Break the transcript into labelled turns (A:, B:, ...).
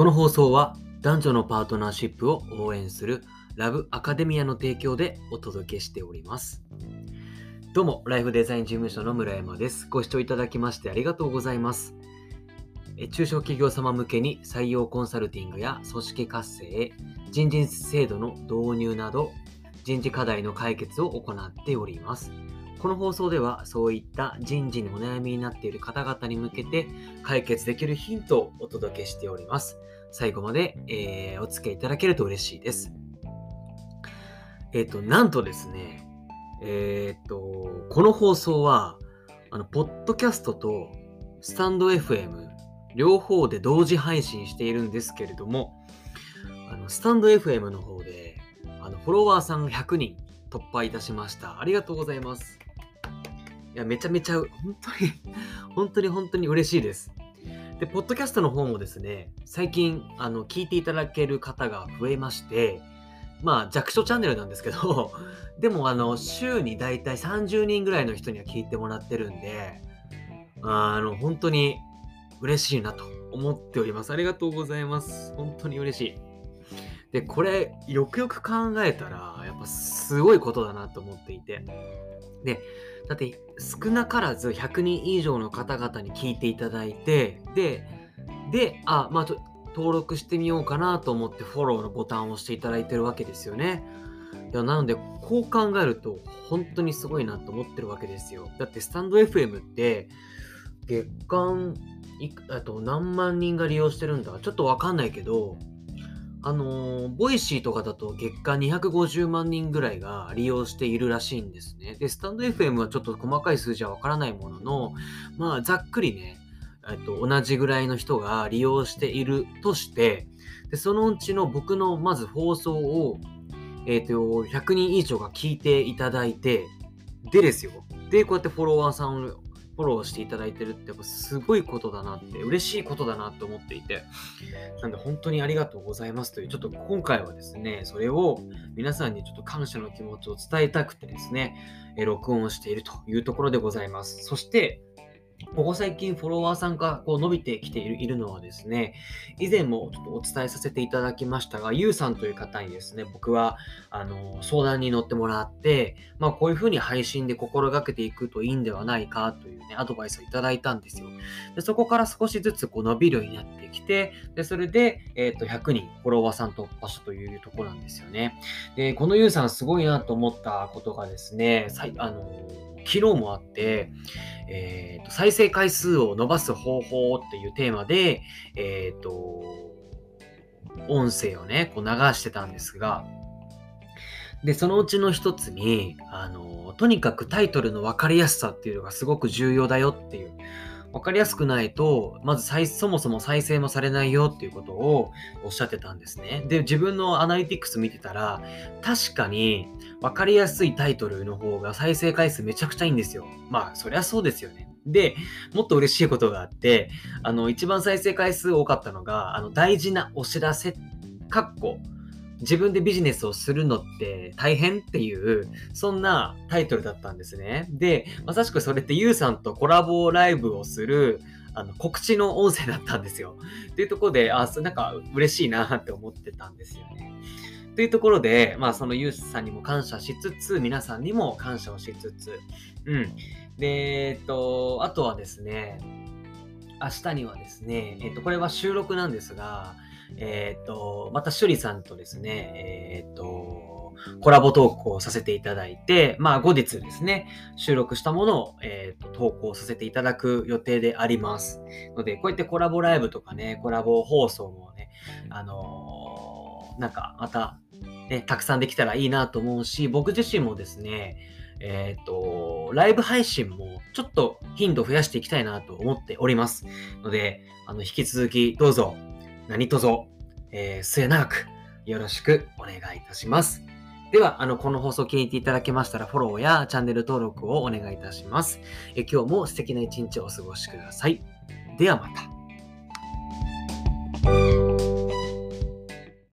A: この放送は男女のパートナーシップを応援するラブアカデミアの提供でお届けしております。どうも、ライフデザイン事務所の村山です。ご視聴いただきましてありがとうございます。中小企業様向けに採用コンサルティングや組織活性、人事制度の導入など人事課題の解決を行っております。この放送ではそういった人事にお悩みになっている方々に向けて解決できるヒントをお届けしております。最後まで、えーお付き合いいただけると嬉しいです。えっ、と、なんとですね、えっ、と、この放送は、あの、ポッドキャストとスタンド FM 両方で同時配信しているんですけれども、あの、スタンド FM の方で、あの、フォロワーさんが100人突破いたしました。ありがとうございます。いや、めちゃめちゃ、本当に、本当に本当に嬉しいです。で、ポッドキャストの方もですね、最近、あの、聞いていただける方が増えまして、まあ、弱小チャンネルなんですけど、でも、あの、週にだいたい30人ぐらいの人には聞いてもらってるんで、あの、本当に嬉しいなと思っております。ありがとうございます。本当に嬉しい。で、これ、よくよく考えたら、やっぱすごいことだなと思っていて。で、だって少なからず100人以上の方々に聞いていただいて、で、で、あ、まあちょ登録してみようかなと思ってフォローのボタンを押していただいてるわけですよね。いや、なので、こう考えると本当にすごいなと思ってるわけですよ。だってスタンド FM って月間いあと何万人が利用してるんだちょっとわかんないけど、あのー Voicy とかだと月間250万人ぐらいが利用しているらしいんですね。で、スタンド FM はちょっと細かい数字はわからないものの、まあ、ざっくりね、えっと、同じぐらいの人が利用しているとして、で、そのうちの僕のまず放送を、えっと、100人以上が聞いていただいて、でですよ。で、こうやってフォロワーさんをフォローしていただいてるって、やっぱすごいことだなって、嬉しいことだなって思っていて、なんで本当にありがとうございますという、ちょっと今回はですね、それを皆さんにちょっと感謝の気持ちを伝えたくてですね、録音をしているというところでございます。そして、ここ最近フォロワーさんがこう伸びてきているのはですね、以前もちょっとお伝えさせていただきましたが、ゆうさんという方にですね、僕はあの相談に乗ってもらって、まあこういうふうに配信で心がけていくといいんではないかというね、アドバイスをいただいたんですよ。でそこから少しずつこう伸びるようになってきて、でそれで、えー、と100人フォロワーさん突破したというところなんですよね。で、このゆうさんすごいなと思ったことがですね、さいあの昨日もあって、えーと、再生回数を伸ばす方法っていうテーマで、えっ、と、音声をね、こう流してたんですが、で、そのうちの一つに、あの、とにかくタイトルの分かりやすさっていうのがすごく重要だよっていう、分かりやすくないと、まず再そもそも再生もされないよっていうことをおっしゃってたんですね。で、自分のアナリティクス見てたら、確かに分かりやすいタイトルの方が再生回数めちゃくちゃいいんですよ。まあ、そりゃそうですよね。で、もっと嬉しいことがあって、あの、一番再生回数多かったのが、あの、大事なお知らせ、かっこ、自分でビジネスをするのって大変っていう、そんなタイトルだったんですね。で、まさしくそれってゆうさんとコラボライブをする、あの、告知の音声だったんですよ。っていうところで、あ、なんか嬉しいなって思ってたんですよね。というところで、まあ、そのユースさんにも感謝しつつ、皆さんにも感謝をしつつ、うん。で、えっと、あとはですね、明日にはですね、えっと、これは収録なんですが、えっと、また趣里さんとですね、えっと、コラボ投稿させていただいて、まあ後日ですね、収録したものを、えーと投稿させていただく予定であります。ので、こうやってコラボライブとかね、コラボ放送もね、あのーなんかまた、ね、たくさんできたらいいなと思うし、僕自身もですね、えっ、と、ライブ配信もちょっと頻度増やしていきたいなと思っております。ので、あの、引き続きどうぞ、何卒、えー末永くよろしくお願いいたします。では、あの、この放送気に入っていただけましたら、フォローやチャンネル登録をお願いいたします。え今日も素敵な一日をお過ごしください。ではまた。